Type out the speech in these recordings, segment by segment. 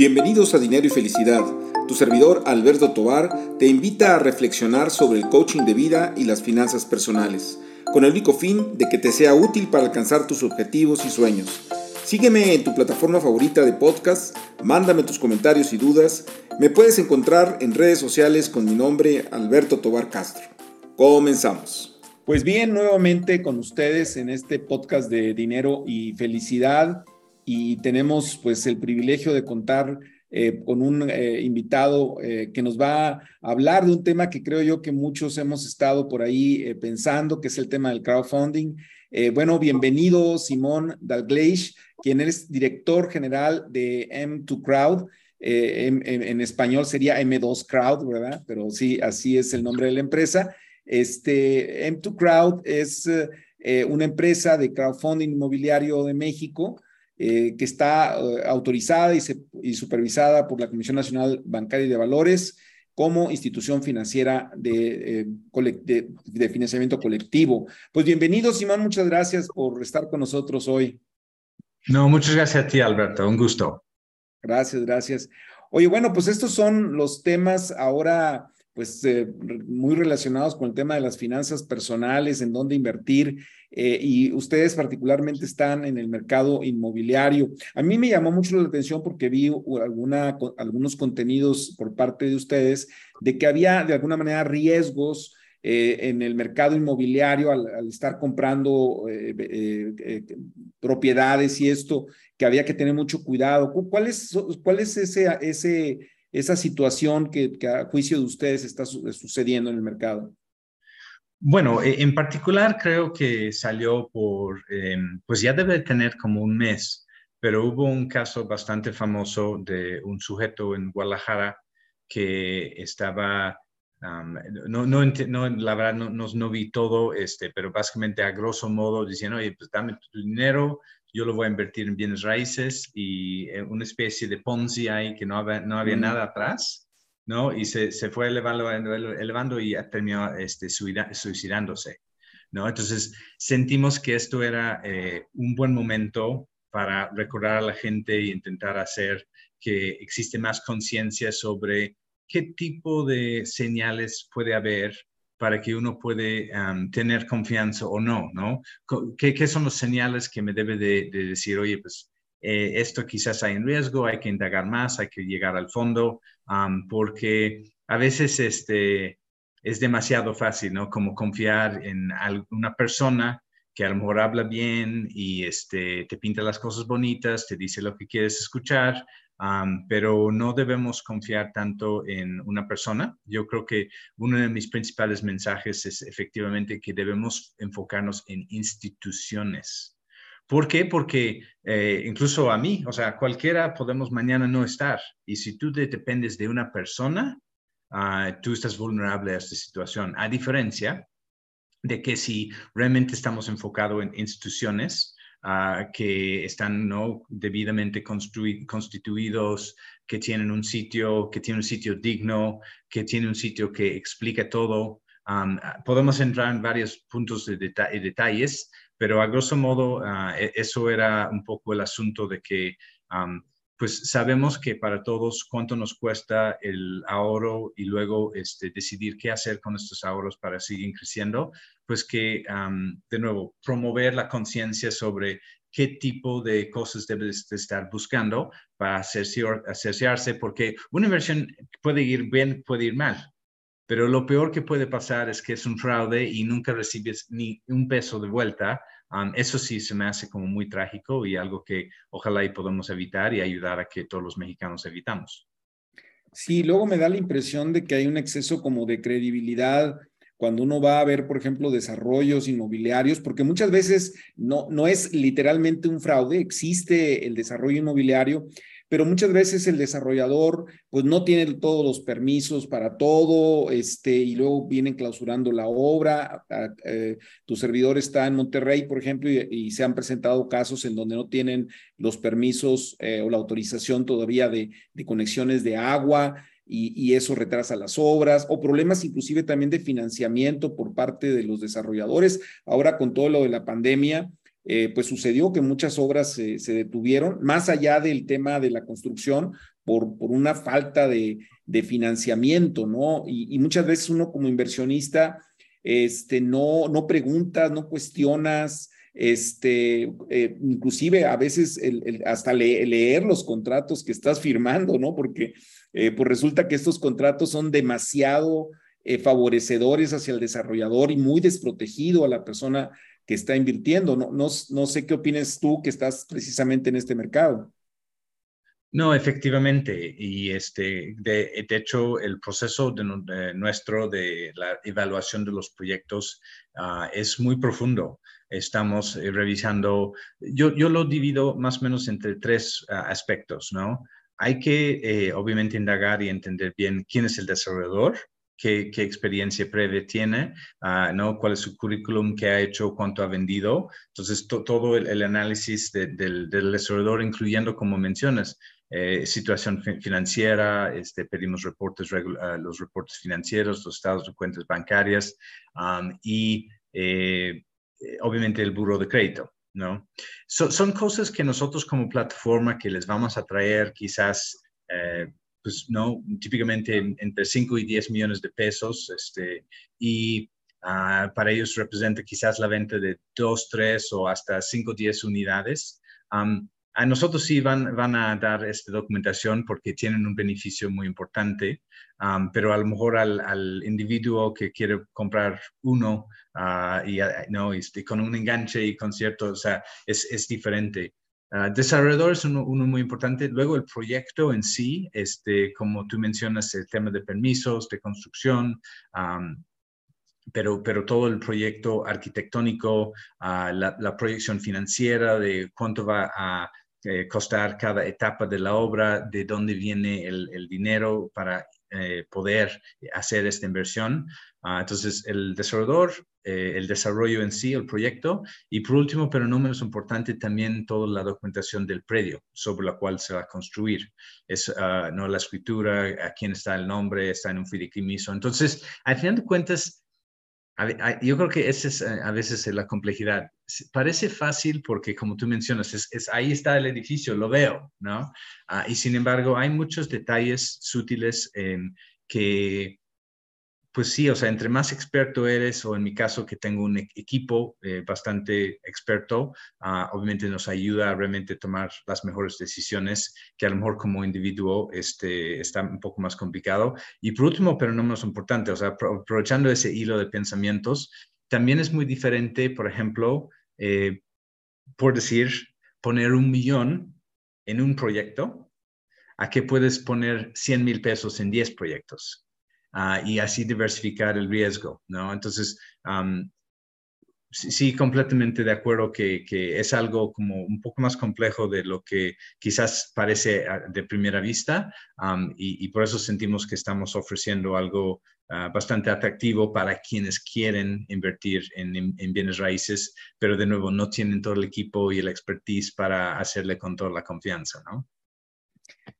Bienvenidos a Dinero y Felicidad. Tu servidor Alberto Tobar te invita a reflexionar sobre el coaching de vida y las finanzas personales, con el único fin de que te sea útil para alcanzar tus objetivos y sueños. Sígueme en tu plataforma favorita de podcast, mándame tus comentarios y dudas. Me puedes encontrar en redes sociales con mi nombre Alberto Tobar Castro. Comenzamos. Pues bien, nuevamente con ustedes en este podcast de Dinero y Felicidad y tenemos pues el privilegio de contar eh, con un eh, invitado eh, que nos va a hablar de un tema que creo yo que muchos hemos estado por ahí pensando, que es el tema del crowdfunding. bueno, bienvenido Simón Dalgleish, quien es director general de M2 Crowd. En, en, español sería M2 Crowd, ¿verdad? Pero sí, así es el nombre de la empresa. Este, M2 Crowd es una empresa de crowdfunding inmobiliario de México eh, que está eh, autorizada y, supervisada por la Comisión Nacional Bancaria y de Valores como institución financiera de, eh, de, financiamiento colectivo. Pues bienvenido, Simón, muchas gracias por estar con nosotros hoy. No, muchas gracias a ti, Alberto, un gusto. Gracias, gracias. Oye, bueno, pues estos son los temas ahora pues muy relacionados con el tema de las finanzas personales, en dónde invertir eh, y ustedes particularmente están en el mercado inmobiliario. A mí me llamó mucho la atención porque vi alguna, algunos contenidos por parte de ustedes de que había de alguna manera riesgos eh, en el mercado inmobiliario al, estar comprando eh, propiedades y esto, que había que tener mucho cuidado. ¿Cuál es, es ese, ese, esa situación que, a juicio de ustedes está sucediendo en el mercado? Bueno, e, en particular creo que salió por, em, pues ya debe tener como un mes, pero hubo un caso bastante famoso de un sujeto en Guadalajara que estaba, no, no, no, la verdad no, no, vi todo, este, pero básicamente a grosso modo diciendo, oye, pues dame tu dinero, yo lo voy a invertir en bienes raíces y eh, una especie de Ponzi ahí que no había, no había nada atrás. ¿no? Y se, se fue elevando, elevando y terminó este, suicidándose, ¿no? Entonces sentimos que esto era eh, un buen momento para recordar a la gente e intentar hacer que existe más conciencia sobre qué tipo de señales puede haber para que uno puede tener confianza o no, ¿no? ¿Qué, ¿Qué, son los señales que me debe de, de decir, oye, pues eh, esto quizás hay en riesgo, hay que indagar más, hay que llegar al fondo, porque a veces este, es demasiado fácil, ¿no? Como confiar en alguna persona que a lo mejor habla bien y este, te pinta las cosas bonitas, te dice lo que quieres escuchar, pero no debemos confiar tanto en una persona. Yo creo que uno de mis principales mensajes es efectivamente que debemos enfocarnos en instituciones. ¿Por qué? Porque eh, incluso a mí, o sea, cualquiera podemos mañana no estar. Y si tú dependes de una persona, ah, tú estás vulnerable a esta situación. A diferencia de que si realmente estamos enfocados en instituciones ah, que están ¿no? debidamente constituidos, que tienen un sitio, que tienen un sitio digno, que tienen un sitio que explica todo, podemos entrar en varios puntos de detalles, pero a grosso modo, ah, e, eso era un poco el asunto de que, pues sabemos que para todos cuánto nos cuesta el ahorro y luego este, decidir qué hacer con estos ahorros para seguir creciendo, pues que, de nuevo, promover la conciencia sobre qué tipo de cosas debes estar buscando para asociarse, porque una inversión puede ir bien, puede ir mal. Pero lo peor que puede pasar es que es un fraude y nunca recibes ni un peso de vuelta. Eso sí se me hace como muy trágico y algo que ojalá y podamos evitar y ayudar a que todos los mexicanos evitamos. Sí, luego me da la impresión de que hay un exceso como de credibilidad cuando uno va a ver, por ejemplo, desarrollos inmobiliarios, porque muchas veces no, no es literalmente un fraude, existe el desarrollo inmobiliario, pero muchas veces el desarrollador pues no tiene todos los permisos para todo, este, y luego vienen clausurando la obra. Eh, tu servidor está en Monterrey, por ejemplo, y, se han presentado casos en donde no tienen los permisos eh, o la autorización todavía de, conexiones de agua. Y, y, eso retrasa las obras, o problemas inclusive también de financiamiento por parte de los desarrolladores. Ahora con todo lo de la pandemia, eh, pues sucedió que muchas obras se detuvieron, más allá del tema de la construcción, por, por una falta de, financiamiento, ¿no? Y, muchas veces uno como inversionista, este, no, no preguntas, no cuestionas, este, eh, inclusive a veces hasta leer los contratos que estás firmando, ¿no? Porque eh, pues resulta que estos contratos son demasiado favorecedores hacia el desarrollador y muy desprotegido a la persona que está invirtiendo. No, no, no sé qué opinas tú que estás precisamente en este mercado. No, efectivamente. Y este, de, hecho, el proceso de, nuestro de la evaluación de los proyectos ah, es muy profundo. Estamos eh, revisando, yo, yo lo divido más o menos entre tres ah, aspectos, ¿no? Hay que, eh, obviamente, indagar y entender bien quién es el desarrollador, qué, experiencia previa tiene, ah, ¿no? cuál es su currículum, qué ha hecho, cuánto ha vendido. Entonces, todo el, análisis del, del desarrollador, incluyendo, como mencionas, eh, situación financiera, este, pedimos reportes, uh, los reportes financieros, los estados de cuentas bancarias y eh, eh, obviamente el buro de crédito. ¿no? son cosas que nosotros como plataforma que les vamos a traer quizás, pues, ¿no? Típicamente entre 5 y 10 millones de pesos este, y uh, para ellos representa quizás la venta de 2, 3 o hasta 5, 10 unidades a nosotros sí van, van a dar esta documentación porque tienen un beneficio muy importante, pero a lo mejor al, individuo que quiere comprar uno uh, y, no, este, con un enganche y con cierto, o sea, es, es diferente. Uh, desarrollador es uno, muy importante. Luego el proyecto en sí, este, como tú mencionas, el tema de permisos, de construcción, pero, pero todo el proyecto arquitectónico, la, la, proyección financiera de cuánto va a eh, costar cada etapa de la obra, de dónde viene el, dinero para eh, poder hacer esta inversión. Ah, entonces, el desarrollador, eh, el desarrollo en sí, el proyecto, y por último, pero no menos importante, también toda la documentación del predio sobre la cual se va a construir. Es ah, no la escritura, a quién está el nombre, está en un fideicomiso. Entonces, al final de cuentas, yo creo que esa es a veces la complejidad parece fácil porque, como tú mencionas, es, ahí está el edificio, lo veo, ¿no? Ah, y sin embargo, hay muchos detalles sutiles que, pues sí, o sea, entre más experto eres, o en mi caso que tengo un equipo eh, bastante experto, ah, obviamente nos ayuda a realmente tomar las mejores decisiones, que a lo mejor como individuo este, está un poco más complicado. Y por último, pero no menos importante, o sea, aprovechando ese hilo de pensamientos, también es muy diferente, por ejemplo, eh, por decir, poner un millón en un proyecto, a que puedes poner 100 mil pesos en 10 proyectos ah, y así diversificar el riesgo, ¿no? Entonces, sí, completamente de acuerdo que, es algo como un poco más complejo de lo que quizás parece ah, de primera vista y, por eso sentimos que estamos ofreciendo algo Ah, bastante atractivo para quienes quieren invertir en, bienes raíces, pero de nuevo no tienen todo el equipo y el expertise para hacerle con toda la confianza, ¿no?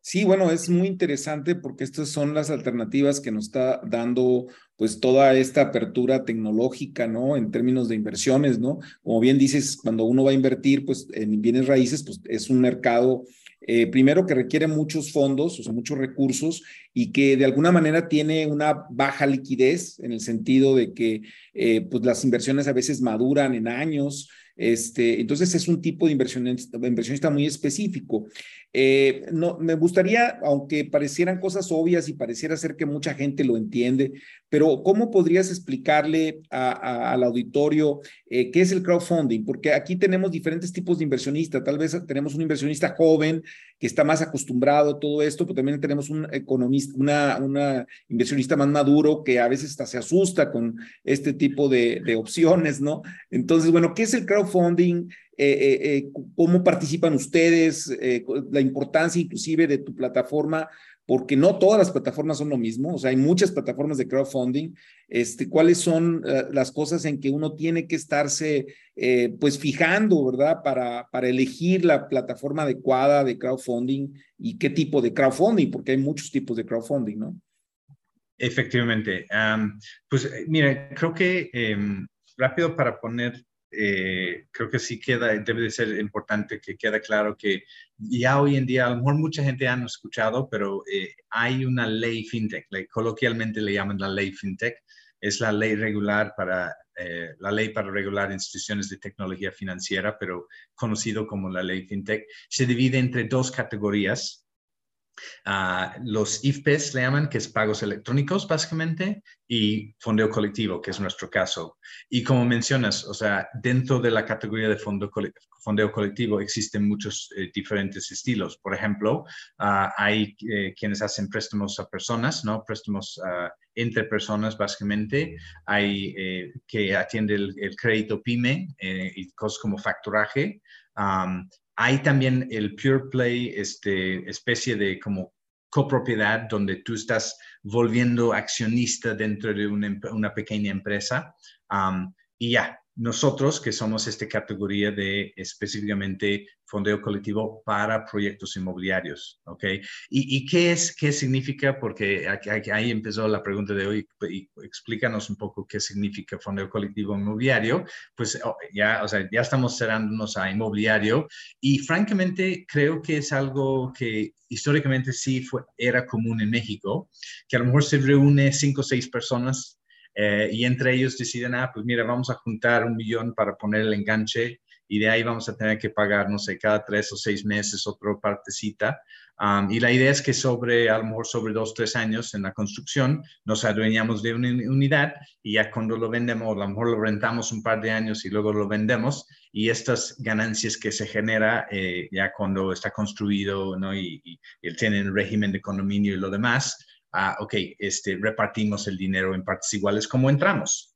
Sí, bueno, es muy interesante porque estas son las alternativas que nos está dando pues toda esta apertura tecnológica, ¿no? En términos de inversiones, ¿no? Como bien dices, cuando uno va a invertir pues en bienes raíces, pues es un mercado eh, primero que requiere muchos fondos, o sea, muchos recursos, y que de alguna manera tiene una baja liquidez en el sentido de que eh, pues las inversiones a veces maduran en años, este, entonces es un tipo de inversionista, muy específico. Eh, no, me gustaría, aunque parecieran cosas obvias y pareciera ser que mucha gente lo entiende, pero ¿cómo podrías explicarle al auditorio eh, qué es el crowdfunding? Porque aquí tenemos diferentes tipos de inversionistas. Tal vez tenemos un inversionista joven que está más acostumbrado a todo esto, pero también tenemos un economista, una, inversionista más maduro que a veces hasta se asusta con este tipo de, de opciones, ¿no? Entonces, bueno, ¿qué es el crowdfunding? Eh, eh, eh, cómo participan ustedes, la importancia inclusive de tu plataforma, porque no todas las plataformas son lo mismo, o sea, hay muchas plataformas de crowdfunding, este, cuáles son las cosas en que uno tiene que estarse pues fijando, ¿verdad? Para, elegir la plataforma adecuada de crowdfunding y qué tipo de crowdfunding, porque hay muchos tipos de crowdfunding, ¿no? Efectivamente. pues mira, creo que em, rápido para poner eh, creo que sí queda, debe de ser importante que quede claro que ya hoy en día, a lo mejor mucha gente ha escuchado, pero eh, hay una ley fintech, coloquialmente le llaman la ley fintech, es la ley regular para eh, la ley para regular instituciones de tecnología financiera, pero conocido como la ley fintech, se divide entre dos categorías los IFPES le llaman, que es pagos electrónicos básicamente, y fondeo colectivo, que es nuestro caso. Y como mencionas, o sea, dentro de la categoría de fondo, fondeo colectivo existen muchos eh, diferentes estilos. Por ejemplo, ah, hay eh, quienes hacen préstamos a personas, ¿no? Préstamos ah, entre personas básicamente. Hay eh, que atiende el, crédito PYME y cosas como facturaje. Hay también el Pure Play, este, especie de como copropiedad donde tú estás volviendo accionista dentro de una, una pequeña empresa. y ya, nosotros, que somos esta categoría de específicamente fondeo colectivo para proyectos inmobiliarios, ¿ok? ¿Y, qué es, qué significa? Porque ahí empezó la pregunta de hoy, y explícanos un poco qué significa fondeo colectivo inmobiliario. Pues oh, ya, o sea, ya estamos cerrándonos a inmobiliario y francamente creo que es algo que históricamente sí fue, era común en México, que a lo mejor se reúne cinco o seis personas eh, y entre ellos deciden, ah, pues mira, vamos a juntar un millón para poner el enganche y de ahí vamos a tener que pagar, no sé, cada tres o seis meses otra partecita. y la idea es que sobre, a lo mejor sobre dos, tres años en la construcción, nos adueñamos de una unidad y ya cuando lo vendemos, a lo mejor lo rentamos un par de años y luego lo vendemos y estas ganancias que se genera eh, ya cuando está construido ¿no? y, y, y tienen régimen de condominio y lo demás, ah, ok, este, repartimos el dinero en partes iguales como entramos.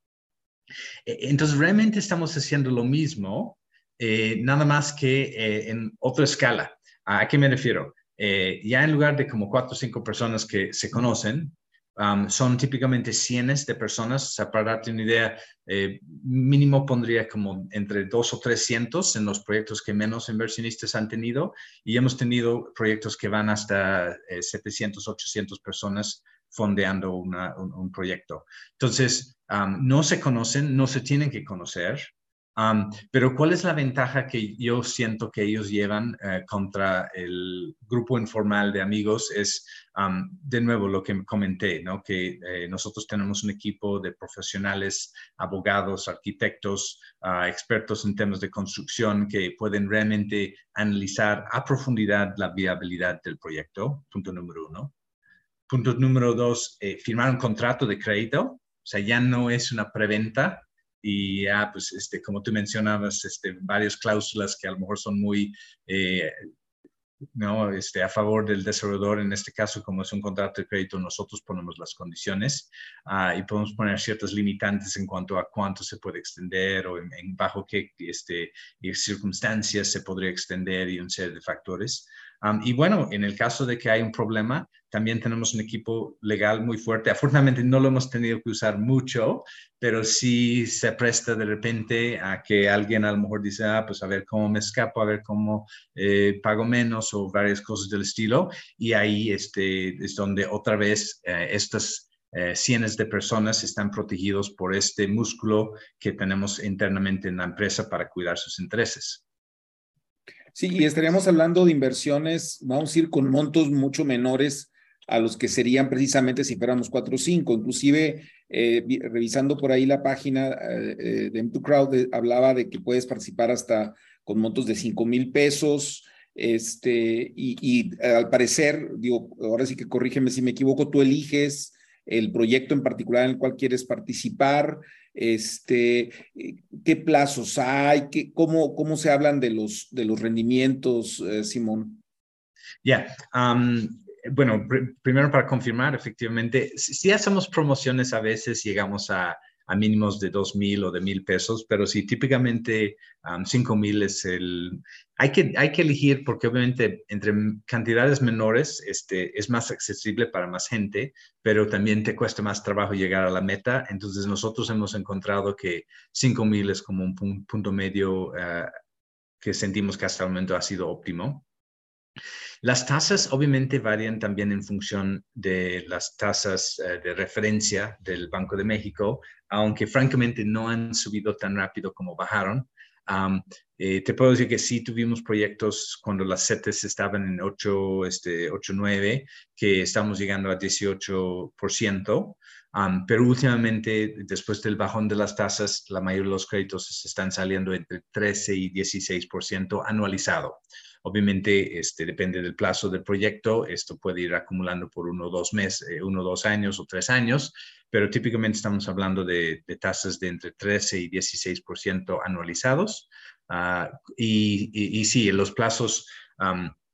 E, entonces, realmente estamos haciendo lo mismo, eh, nada más que eh, en otra escala. ¿A qué me refiero? Eh, ya en lugar de como cuatro o cinco personas que se conocen, son típicamente cientos de personas. O sea, para darte una idea, eh, mínimo pondría como entre dos o trescientos en los proyectos que menos inversionistas han tenido y hemos tenido proyectos que van hasta 700, eh, 800 personas fondeando un, proyecto. Entonces, no se conocen, no se tienen que conocer pero ¿cuál es la ventaja que yo siento que ellos llevan eh, contra el grupo informal de amigos? Es, de nuevo, lo que comenté, ¿no? que eh, nosotros tenemos un equipo de profesionales, abogados, arquitectos, ah, expertos en temas de construcción que pueden realmente analizar a profundidad la viabilidad del proyecto, punto número uno. Punto número dos, eh, firmar un contrato de crédito, o sea, ya no es una preventa, y ya, pues, este, como tú mencionabas, este, varias cláusulas que a lo mejor son muy, eh, ¿no? Este, a favor del desarrollador, en este caso, como es un contrato de crédito, nosotros ponemos las condiciones ah, y podemos poner ciertas limitantes en cuanto a cuánto se puede extender o en, bajo qué este, circunstancias se podría extender y un serie de factores y bueno, en el caso de que hay un problema, también tenemos un equipo legal muy fuerte. Afortunadamente no lo hemos tenido que usar mucho, pero sí se presta de repente a que alguien a lo mejor dice, ah, pues a ver cómo me escapo, a ver cómo eh, pago menos o varias cosas del estilo. Y ahí este, es donde otra vez eh, estas eh, cientos de personas están protegidos por este músculo que tenemos internamente en la empresa para cuidar sus intereses. Sí, y estaríamos hablando de inversiones, vamos a ir con montos mucho menores a los que serían precisamente si fuéramos cuatro o cinco. Inclusive, eh, revisando por ahí la página eh, eh, de M2Crowd, hablaba de que puedes participar hasta con montos de cinco mil pesos. Este, y, y al parecer, digo, ahora sí que corrígeme si me equivoco, tú eliges el proyecto en particular en el cual quieres participar, este, qué plazos hay, qué, cómo, cómo se hablan de los, de los rendimientos, eh, Simón. Ya, bueno, primero para confirmar, efectivamente, si hacemos promociones a veces llegamos a a mínimos de dos mil o de mil pesos, pero sí, típicamente cinco mil es el... Hay que, hay que elegir porque obviamente entre cantidades menores este, es más accesible para más gente, pero también te cuesta más trabajo llegar a la meta. Entonces nosotros hemos encontrado que cinco mil es como un punto medio ah, que sentimos que hasta el momento ha sido óptimo. Las tasas obviamente varían también en función de las tasas eh, de referencia del Banco de México, aunque francamente no han subido tan rápido como bajaron. Eh, te puedo decir que sí tuvimos proyectos cuando las CETES estaban en 8, este, 8 9, que estamos llegando a 18%, pero últimamente, después del bajón de las tasas, la mayoría de los créditos están saliendo entre 13 y 16% anualizado. Obviamente, este, depende del plazo del proyecto. Esto puede ir acumulando por uno o dos meses, eh, uno o dos años o tres años, pero típicamente estamos hablando de, tasas de entre 13 y 16% anualizados. Uh, y, y, sí, los plazos,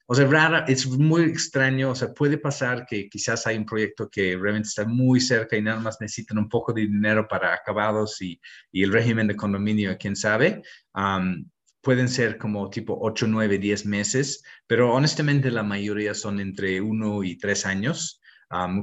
o sea, es muy extraño, o sea, puede pasar que quizás hay un proyecto que realmente está muy cerca y nada más necesitan un poco de dinero para acabados y el régimen de condominio, quién sabe pueden ser como tipo 8, 9, 10 meses, pero honestamente la mayoría son entre 1 y 3 años,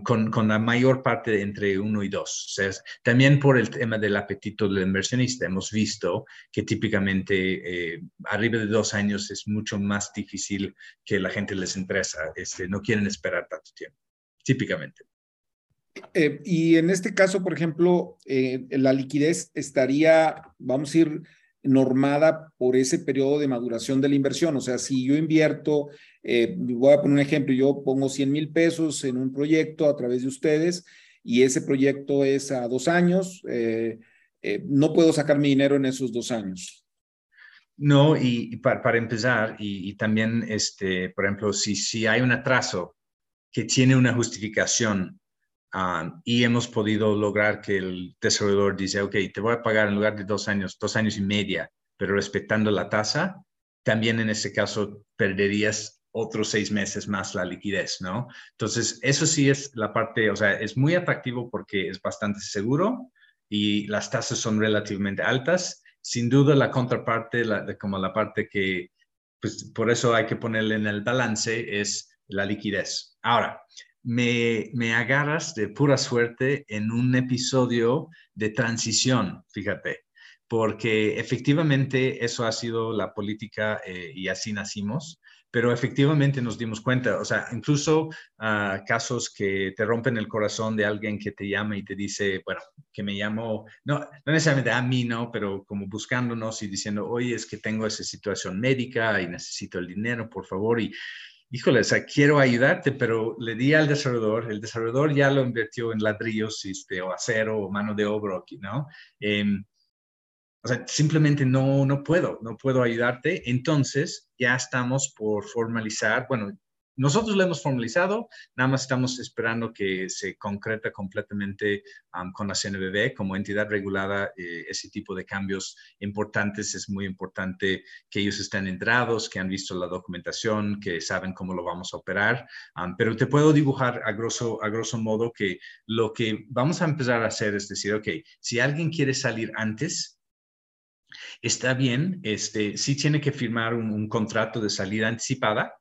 con, con, la mayor parte entre 1 y 2. O sea, también por el tema del apetito del inversionista, hemos visto que típicamente eh, arriba de dos años es mucho más difícil que la gente les interesa, este, no quieren esperar tanto tiempo, típicamente. Eh, y en este caso, por ejemplo, eh, la liquidez estaría, vamos a ir normada por ese periodo de maduración de la inversión. O sea, si yo invierto, eh, voy a poner un ejemplo, yo pongo 100 mil pesos en un proyecto a través de ustedes y ese proyecto es a dos años, eh, eh, no puedo sacar mi dinero en esos dos años. No, y, para, empezar, y, también, este, por ejemplo, si, si hay un atraso que tiene una justificación Ah, y hemos podido lograr que el desarrollador dice, ok, te voy a pagar en lugar de dos años, dos años y media, pero respetando la tasa, también en ese caso perderías otros seis meses más la liquidez, ¿no? Entonces, eso sí es la parte, o sea, es muy atractivo porque es bastante seguro y las tasas son relativamente altas. Sin duda, la contraparte, la, como la parte que, pues por eso hay que ponerle en el balance, es la liquidez. Ahora, me, agarras de pura suerte en un episodio de transición, fíjate, porque efectivamente eso ha sido la política eh, y así nacimos, pero efectivamente nos dimos cuenta, o sea, incluso uh, casos que te rompen el corazón de alguien que te llama y te dice, bueno, que me llamo, no, no necesariamente a mí, ¿no? Pero como buscándonos y diciendo, oye, es que tengo esa situación médica y necesito el dinero, por favor, y híjole, o sea, quiero ayudarte, pero le di al desarrollador, el desarrollador ya lo invirtió en ladrillos este, o acero o mano de obra, ¿no? Em, o sea, simplemente no, no puedo, no puedo ayudarte. Entonces, ya estamos por formalizar, bueno, nosotros lo hemos formalizado, nada más estamos esperando que se concreta completamente con la CNBB como entidad regulada. Eh, ese tipo de cambios importantes es muy importante que ellos estén enterados, que han visto la documentación, que saben cómo lo vamos a operar. pero te puedo dibujar a grosso, a grosso modo que lo que vamos a empezar a hacer es decir, ok, si alguien quiere salir antes, está bien, este, sí tiene que firmar un contrato de salida anticipada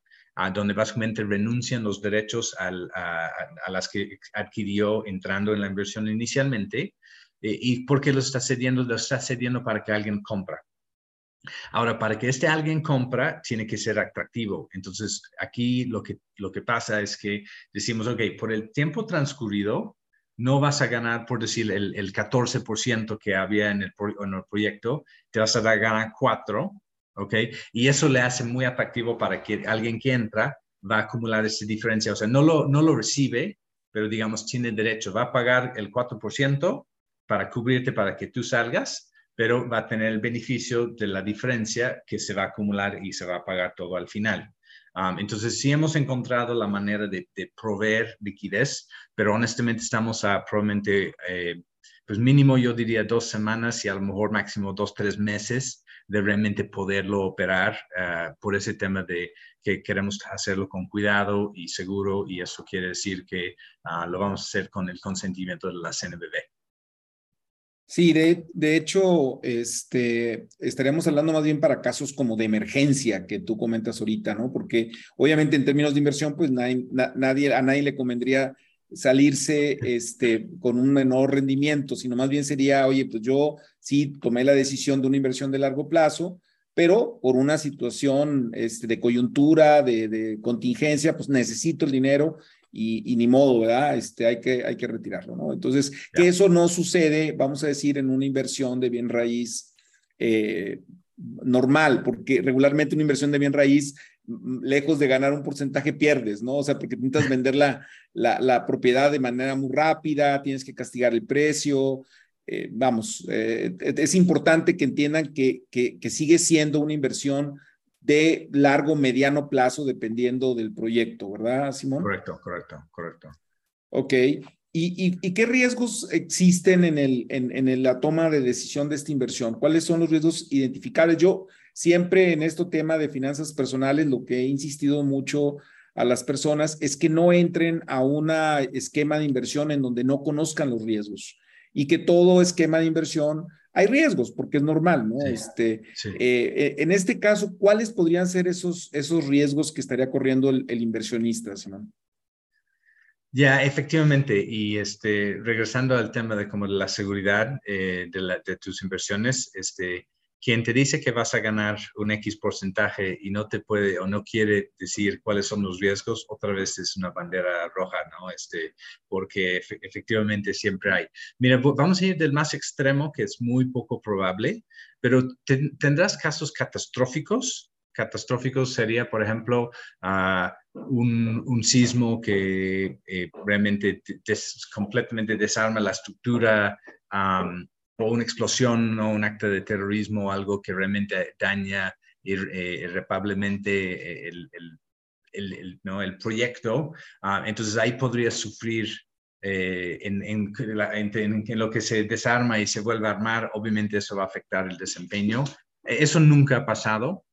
donde básicamente renuncian los derechos a, las que adquirió entrando en la inversión inicialmente eh, y porque lo está cediendo, lo está cediendo para que alguien compra. Ahora, para que este alguien compra, tiene que ser atractivo. Entonces, aquí lo que, lo que pasa es que decimos, ok, por el tiempo transcurrido, no vas a ganar, por decir, el, el 14% que había en el, en el, proyecto, te vas a dar, ganar 4, ¿ok? Y eso le hace muy atractivo para que alguien que entra va a acumular esa diferencia, o sea, no lo, no lo recibe, pero digamos tiene derecho, va a pagar el 4% para cubrirte para que tú salgas, pero va a tener el beneficio de la diferencia que se va a acumular y se va a pagar todo al final. Um, entonces, sí hemos encontrado la manera de, proveer liquidez, pero honestamente estamos a probablemente, eh, pues mínimo yo diría dos semanas y a lo mejor máximo dos, tres meses de realmente poderlo operar eh, por ese tema de que queremos hacerlo con cuidado y seguro y eso quiere decir que ah, lo vamos a hacer con el consentimiento de la CNBB. Sí, de, de, hecho, este, estaríamos hablando más bien para casos como de emergencia que tú comentas ahorita, ¿no? Porque obviamente en términos de inversión, pues nadie, nadie, a nadie le convendría salirse este, con un menor rendimiento, sino más bien sería, oye, pues yo sí tomé la decisión de una inversión de largo plazo, pero por una situación este, de coyuntura, de, contingencia, pues necesito el dinero y, ni modo, ¿verdad? Este, hay, que, hay que retirarlo, ¿no? Entonces, que eso no sucede, vamos a decir, en una inversión de bien raíz eh, normal, porque regularmente una inversión de bien raíz, lejos de ganar un porcentaje, pierdes, ¿no? O sea, porque intentas vender la, la, propiedad de manera muy rápida, tienes que castigar el precio. Eh, vamos, eh, es importante que entiendan que, que, que sigue siendo una inversión de largo, mediano plazo, dependiendo del proyecto, ¿verdad, Simón? Correcto, correcto, correcto. Ok. ¿Y, y, qué riesgos existen en, el, en, en, la toma de decisión de esta inversión? ¿Cuáles son los riesgos identificables? Yo siempre en este tema de finanzas personales, lo que he insistido mucho a las personas es que no entren a un esquema de inversión en donde no conozcan los riesgos y que todo esquema de inversión hay riesgos, porque es normal, ¿no? este, eh, eh, en este caso, ¿cuáles podrían ser esos, esos riesgos que estaría corriendo el, inversionista, Simón? Ya, efectivamente. Y este, regresando al tema de como la seguridad eh, de, de, tus inversiones, este, quien te dice que vas a ganar un X porcentaje y no te puede o no quiere decir cuáles son los riesgos, otra vez es una bandera roja, ¿no? Este, porque efectivamente siempre hay. Mira, vamos a ir del más extremo, que es muy poco probable, pero tendrás casos catastróficos. Catastróficos sería, por ejemplo, uh, un, un, sismo que eh, realmente completamente desarma la estructura o una explosión o un acto de terrorismo, algo que realmente daña eh, irreparablemente el, el, ¿no? el proyecto, ah, entonces ahí podría sufrir eh, en, en, lo que se desarma y se vuelve a armar, obviamente eso va a afectar el desempeño. Eso nunca ha pasado.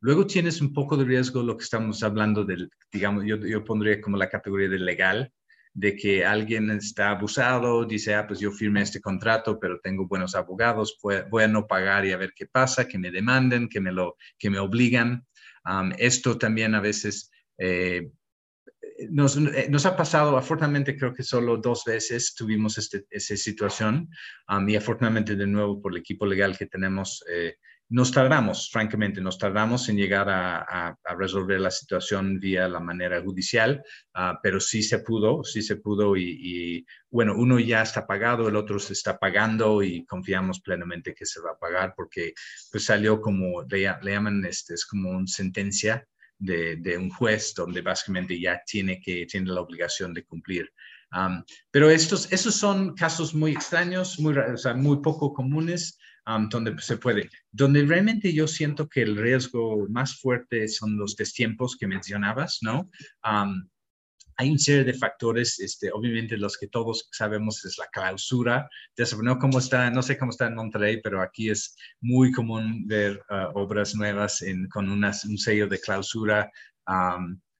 luego tienes un poco de riesgo lo que estamos hablando del, digamos, yo, yo pondría como la categoría de legal, de que alguien está abusado, dice, ah, pues yo firmé este contrato, pero tengo buenos abogados, voy, a no pagar y a ver qué pasa, que me demanden, que me, lo, que me obligan. esto también a veces eh, nos, eh, nos, ha pasado, afortunadamente creo que solo dos veces tuvimos este, esa situación y afortunadamente de nuevo por el equipo legal que tenemos. Eh, nos tardamos, francamente, nos tardamos en llegar a, resolver la situación vía la manera judicial, ah, pero sí se pudo, sí se pudo y, bueno, uno ya está pagado, el otro se está pagando y confiamos plenamente que se va a pagar porque pues salió como, le, llaman, este, es como una sentencia de, un juez donde básicamente ya tiene que, tiene la obligación de cumplir. pero estos, esos son casos muy extraños, muy, o sea, muy poco comunes donde se puede. Donde realmente yo siento que el riesgo más fuerte son los destiempos que mencionabas, ¿no? hay un serie de factores, este, obviamente los que todos sabemos es la clausura, no, cómo está, no sé cómo está en Monterrey, pero aquí es muy común ver ah, obras nuevas con un sello de clausura.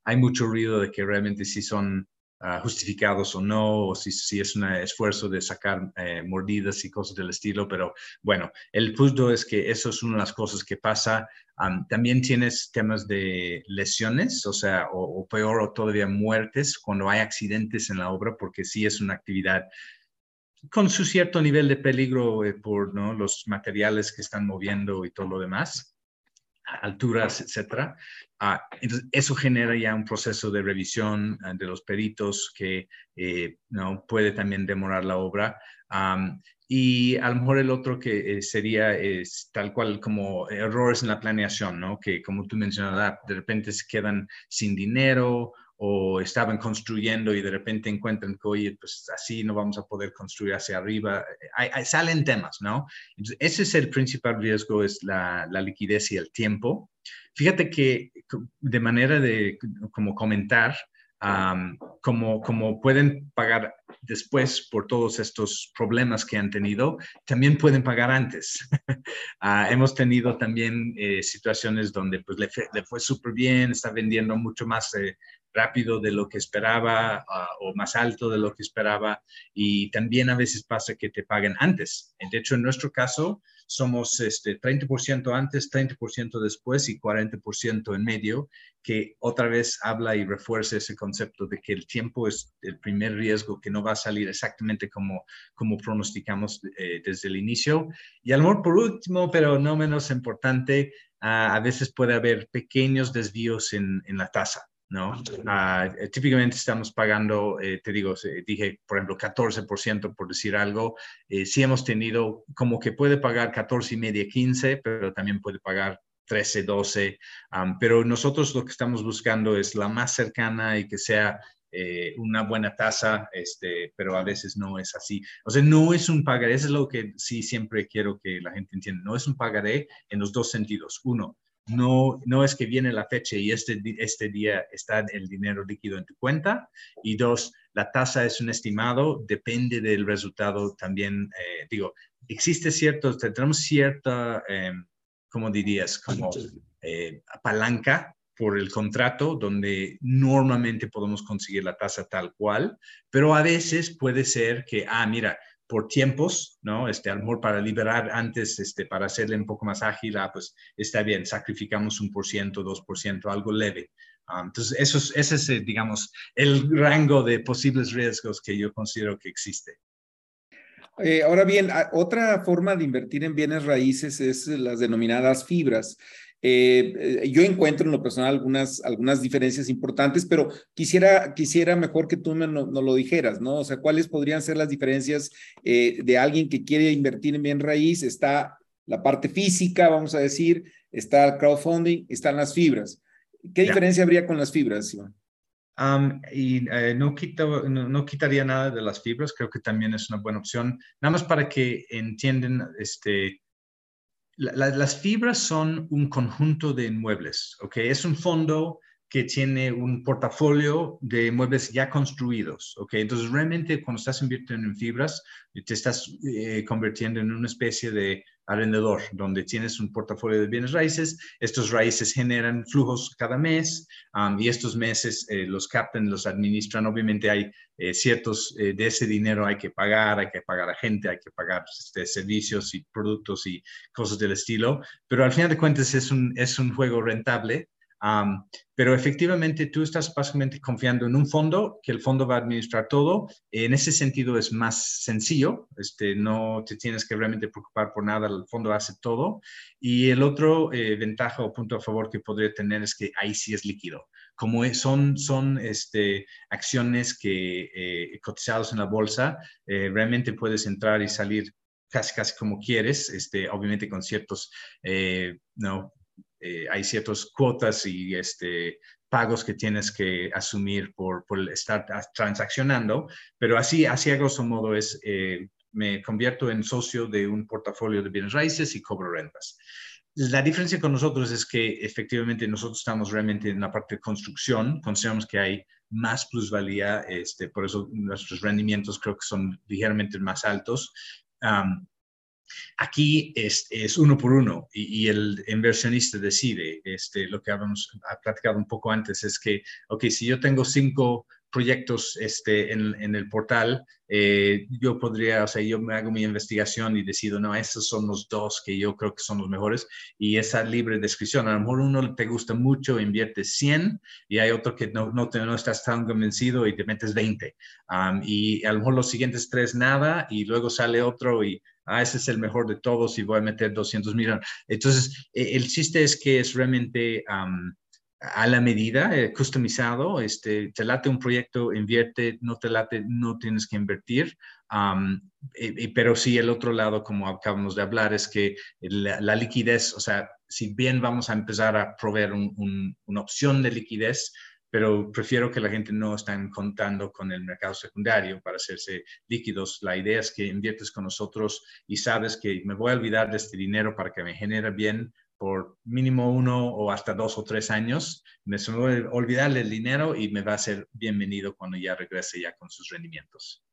hay mucho ruido de que realmente sí son Ah, justificados o no, o si, si, es un esfuerzo de sacar eh, mordidas y cosas del estilo, pero bueno, el punto es que eso es una de las cosas que pasa. también tienes temas de lesiones, o sea, o, peor, o todavía muertes cuando hay accidentes en la obra, porque sí es una actividad con su cierto nivel de peligro eh, por ¿no? los materiales que están moviendo y todo lo demás alturas, etcétera. Ah, entonces, eso genera ya un proceso de revisión ah, de los peritos que eh, ¿no? puede también demorar la obra. y a lo mejor el otro que eh, sería es tal cual como errores en la planeación, ¿no? Que como tú mencionabas, de repente se quedan sin dinero o estaban construyendo y de repente encuentran que, oye, pues así no vamos a poder construir hacia arriba. Hay, salen temas, ¿no? Entonces, ese es el principal riesgo, es la, la, liquidez y el tiempo. Fíjate que de manera de como comentar, como, como pueden pagar después por todos estos problemas que han tenido, también pueden pagar antes. Ah, hemos tenido también eh, situaciones donde pues, le, le fue súper bien, está vendiendo mucho más eh, rápido de lo que esperaba ah, o más alto de lo que esperaba y también a veces pasa que te paguen antes. De hecho, en nuestro caso, somos este, 30% antes, 30% después y 40% en medio, que otra vez habla y refuerza ese concepto de que el tiempo es el primer riesgo que no va a salir exactamente como, como pronosticamos eh, desde el inicio. Y al por último, pero no menos importante, a veces puede haber pequeños desvíos en, en la tasa. ¿No? Eh, típicamente estamos pagando, eh, te digo, dije, por ejemplo, 14% por decir algo. Eh, sí hemos tenido como que puede pagar 14 y media, 15, pero también puede pagar 13, 12. pero nosotros lo que estamos buscando es la más cercana y que sea eh, una buena tasa, este, pero a veces no es así. O sea, no es un pagaré, eso es lo que sí siempre quiero que la gente entienda, no es un pagaré en los dos sentidos. Uno, no, no es que viene la fecha y este, este día está el dinero líquido en tu cuenta. Y dos, la tasa es un estimado, depende del resultado también. Eh, digo, existe cierto, tenemos cierta, eh, ¿cómo dirías? Como eh, palanca por el contrato, donde normalmente podemos conseguir la tasa tal cual, pero a veces puede ser que, ah, mira, por tiempos, ¿no? Este, a lo mejor para liberar antes, este, para hacerle un poco más ágil, ah, pues está bien, sacrificamos un por ciento, dos por ciento, algo leve. Ah, entonces, eso es, ese es, eh, digamos, el rango de posibles riesgos que yo considero que existe. Eh, ahora bien, otra forma de invertir en bienes raíces es las denominadas fibras. Eh, eh, yo encuentro en lo personal algunas, algunas diferencias importantes, pero quisiera, quisiera mejor que tú nos no, lo dijeras, ¿no? O sea, ¿cuáles podrían ser las diferencias de alguien que quiere invertir en bien raíz? Está la parte física, vamos a decir, está el crowdfunding, están las fibras. ¿Qué diferencia habría con las fibras, Iván? y eh, no, no, quitaría nada de las fibras, creo que también es una buena opción. Nada más para que entiendan, este, las fibras son un conjunto de inmuebles, ¿ok? Es un fondo que tiene un portafolio de muebles ya construidos, ¿ok? Entonces, realmente cuando estás invirtiendo en fibras, te estás eh, convirtiendo en una especie de arrendador, donde tienes un portafolio de bienes raíces, estos raíces generan flujos cada mes um, y estos meses eh, los captan, los administran, obviamente hay eh, ciertos, de ese dinero hay que pagar, hay que pagar a gente, hay que pagar este, servicios y productos y cosas del estilo, pero al final de cuentas es un, es un juego rentable pero efectivamente tú estás básicamente confiando en un fondo, que el fondo va a administrar todo. En ese sentido es más sencillo, este, no te tienes que realmente preocupar por nada, el fondo hace todo. Y el otro eh, ventaja o punto a favor que podría tener es que ahí sí es líquido. Como son, son este, acciones que eh, cotizados en la bolsa, eh, realmente puedes entrar y salir casi, casi como quieres, este, obviamente con ciertos, no, eh, hay ciertas cuotas y este, pagos que tienes que asumir por, por estar transaccionando, pero así, así a grosso modo es, eh, me convierto en socio de un portafolio de bienes raíces y cobro rentas. La diferencia con nosotros es que efectivamente nosotros estamos realmente en la parte de construcción, consideramos que hay más plusvalía, este, por eso nuestros rendimientos creo que son ligeramente más altos. Aquí es, uno por uno y, el inversionista decide. Este, lo que habíamos platicado un poco antes es que, ok, si yo tengo cinco proyectos este, en, en el portal, eh, yo podría, o sea, yo me hago mi investigación y decido, no, estos son los dos que yo creo que son los mejores y esa libre descripción. A lo mejor uno te gusta mucho, inviertes 100 y hay otro que no, no, te, no estás tan convencido y te metes 20. y a lo mejor los siguientes tres nada y luego sale otro y ah, ese es el mejor de todos y voy a meter 200 millones. Entonces, e, el chiste es que es realmente a la medida, eh, customizado, este, te late un proyecto, invierte, no te late, no tienes que invertir. pero sí, el otro lado, como acabamos de hablar, es que la, liquidez, o sea, si bien vamos a empezar a proveer una opción de liquidez, pero prefiero que la gente no esté contando con el mercado secundario para hacerse líquidos. La idea es que inviertes con nosotros y sabes que me voy a olvidar de este dinero para que me genere bien por mínimo uno o hasta dos o tres años. Me voy a olvidar el dinero y me va a ser bienvenido cuando ya regrese ya con sus rendimientos.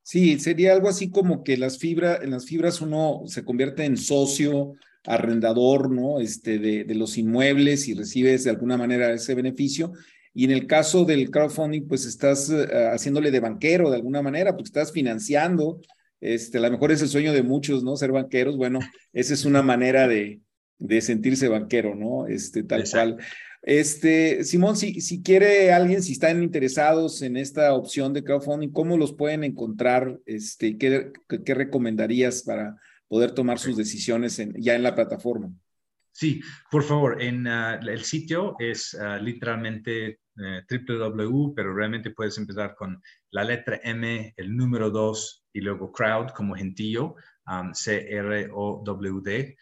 Sí, sería algo así como que las fibras, en las fibras uno se convierte en socio, arrendador, ¿no? Este, de, de los inmuebles y recibes de alguna manera ese beneficio y en el caso del crowdfunding, pues estás eh, haciéndole de banquero de alguna manera, porque estás financiando Este, a lo mejor es el sueño de muchos, ¿no? Ser banqueros. Bueno, esa es una manera de, de sentirse banquero, ¿no? Este, tal cual. Este, Simón, si, si quiere alguien, si están interesados en esta opción de crowdfunding, ¿cómo los pueden encontrar? Este, ¿qué, qué recomendarías para poder tomar sus decisiones en, ya en la plataforma? Sí, por favor, en ah, el sitio es ah, literalmente eh, www, pero realmente puedes empezar con la letra M, el número 2 y luego crowd como gentío, C-R-O-W-D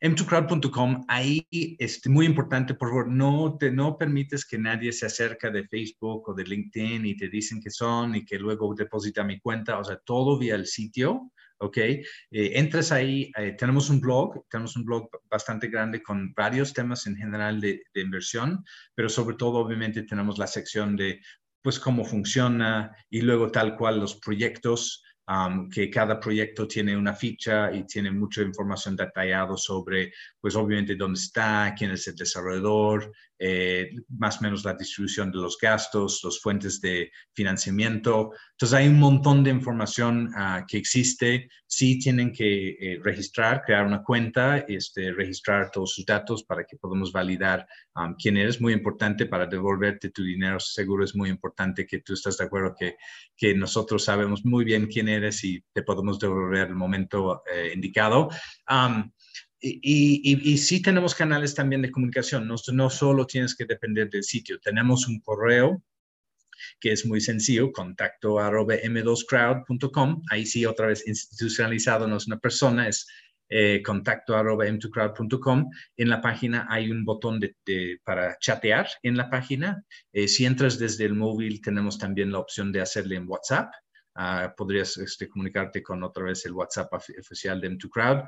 m2crowd.com, ahí es este, muy importante, por favor, no, te, no permites que nadie se acerque de Facebook o de LinkedIn y te dicen que son y que luego deposita mi cuenta, o sea, todo vía el sitio, ¿ok? Eh, entras ahí, eh, tenemos un blog, tenemos un blog bastante grande con varios temas en general de, de inversión, pero sobre todo, obviamente, tenemos la sección de, pues, cómo funciona y luego tal cual los proyectos que cada proyecto tiene una ficha y tiene mucha información detallada sobre, pues obviamente dónde está, quién es el desarrollador, eh, más o menos la distribución de los gastos, las fuentes de financiamiento. Entonces hay un montón de información ah, que existe. Sí tienen que eh, registrar, crear una cuenta, este, registrar todos sus datos para que podamos validar quién eres. Muy importante para devolverte tu dinero. Seguro es muy importante que tú estás de acuerdo que, que nosotros sabemos muy bien quién eres y te podemos devolver el momento eh, indicado. Y, sí tenemos canales también de comunicación, no, no solo tienes que depender del sitio, tenemos un correo que es muy sencillo, contacto arroba m2crowd.com, ahí sí otra vez institucionalizado, no es una persona, es eh, contacto arroba m2crowd.com. En la página hay un botón de, para chatear en la página. Eh, si entras desde el móvil, tenemos también la opción de hacerle en WhatsApp. Ah, podrías este, comunicarte con otra vez el WhatsApp oficial de M2Crowd.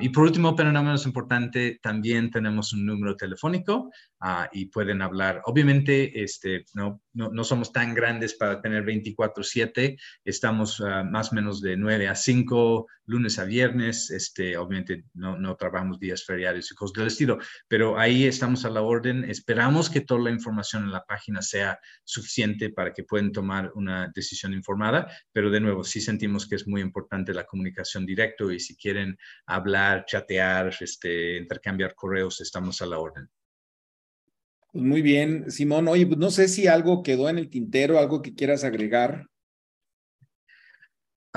y por último, pero no menos importante, también tenemos un número telefónico uh, y pueden hablar. Obviamente, este, no, no, no, somos tan grandes para tener 24/7, estamos uh, más o menos de 9 a 5, lunes a viernes, este, obviamente no, no trabajamos días feriados y cosas del estilo, pero ahí estamos a la orden. Esperamos que toda la información en la página sea suficiente para que puedan tomar una decisión informada, pero de nuevo, sí sentimos que es muy importante la comunicación directa y si quieren hablar, chatear, este, intercambiar correos, estamos a la orden. Pues muy bien, Simón. Oye, pues no sé si algo quedó en el tintero, algo que quieras agregar.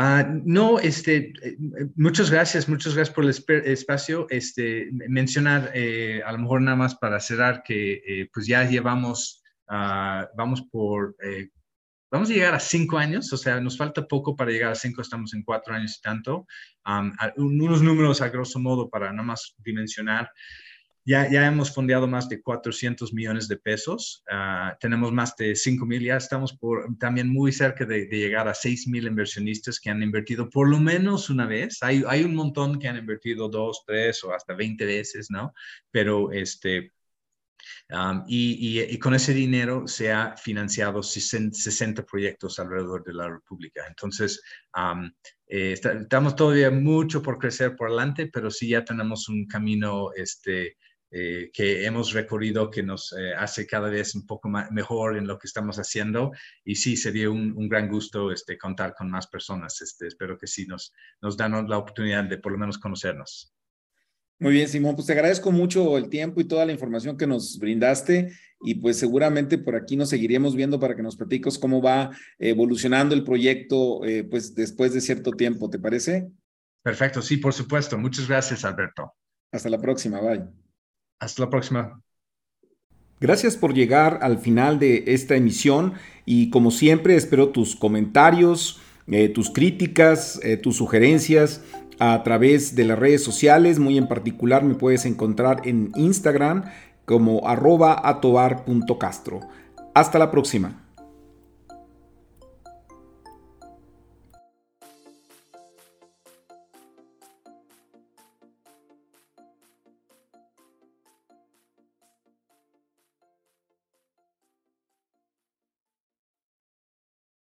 Ah, no, este, eh, muchas gracias, muchas gracias por el espacio. Este, mencionar, eh, a lo mejor nada más para cerrar, que eh, pues ya llevamos, ah, vamos por, vamos a llegar a cinco años, o sea, nos falta poco para llegar a cinco, estamos en cuatro años y tanto. unos números a grosso modo para nada más dimensionar. Ya, ya hemos fondeado más de 400 millones de pesos, ah, tenemos más de 5 mil, ya estamos por, también muy cerca de, llegar a 6 mil inversionistas que han invertido por lo menos una vez. Hay, hay un montón que han invertido dos, tres o hasta 20 veces, ¿no? Pero este, y, y, con ese dinero se ha financiado 60 proyectos alrededor de la República. Entonces, eh, estamos todavía mucho por crecer por adelante, pero sí ya tenemos un camino este, eh, que hemos recorrido que nos eh, hace cada vez un poco mejor en lo que estamos haciendo y sí sería un, un, gran gusto este, contar con más personas. Este, espero que sí nos, nos dan la oportunidad de por lo menos conocernos. Muy bien, Simón, pues te agradezco mucho el tiempo y toda la información que nos brindaste y pues seguramente por aquí nos seguiremos viendo para que nos platiques cómo va evolucionando el proyecto eh, pues después de cierto tiempo, ¿te parece? Perfecto, sí, por supuesto. Muchas gracias, Alberto. Hasta la próxima, bye. Hasta la próxima. Gracias por llegar al final de esta emisión y como siempre espero tus comentarios, eh, tus críticas, eh, tus sugerencias a través de las redes sociales. Muy en particular me puedes encontrar en Instagram como arroba atobar.castro. Hasta la próxima.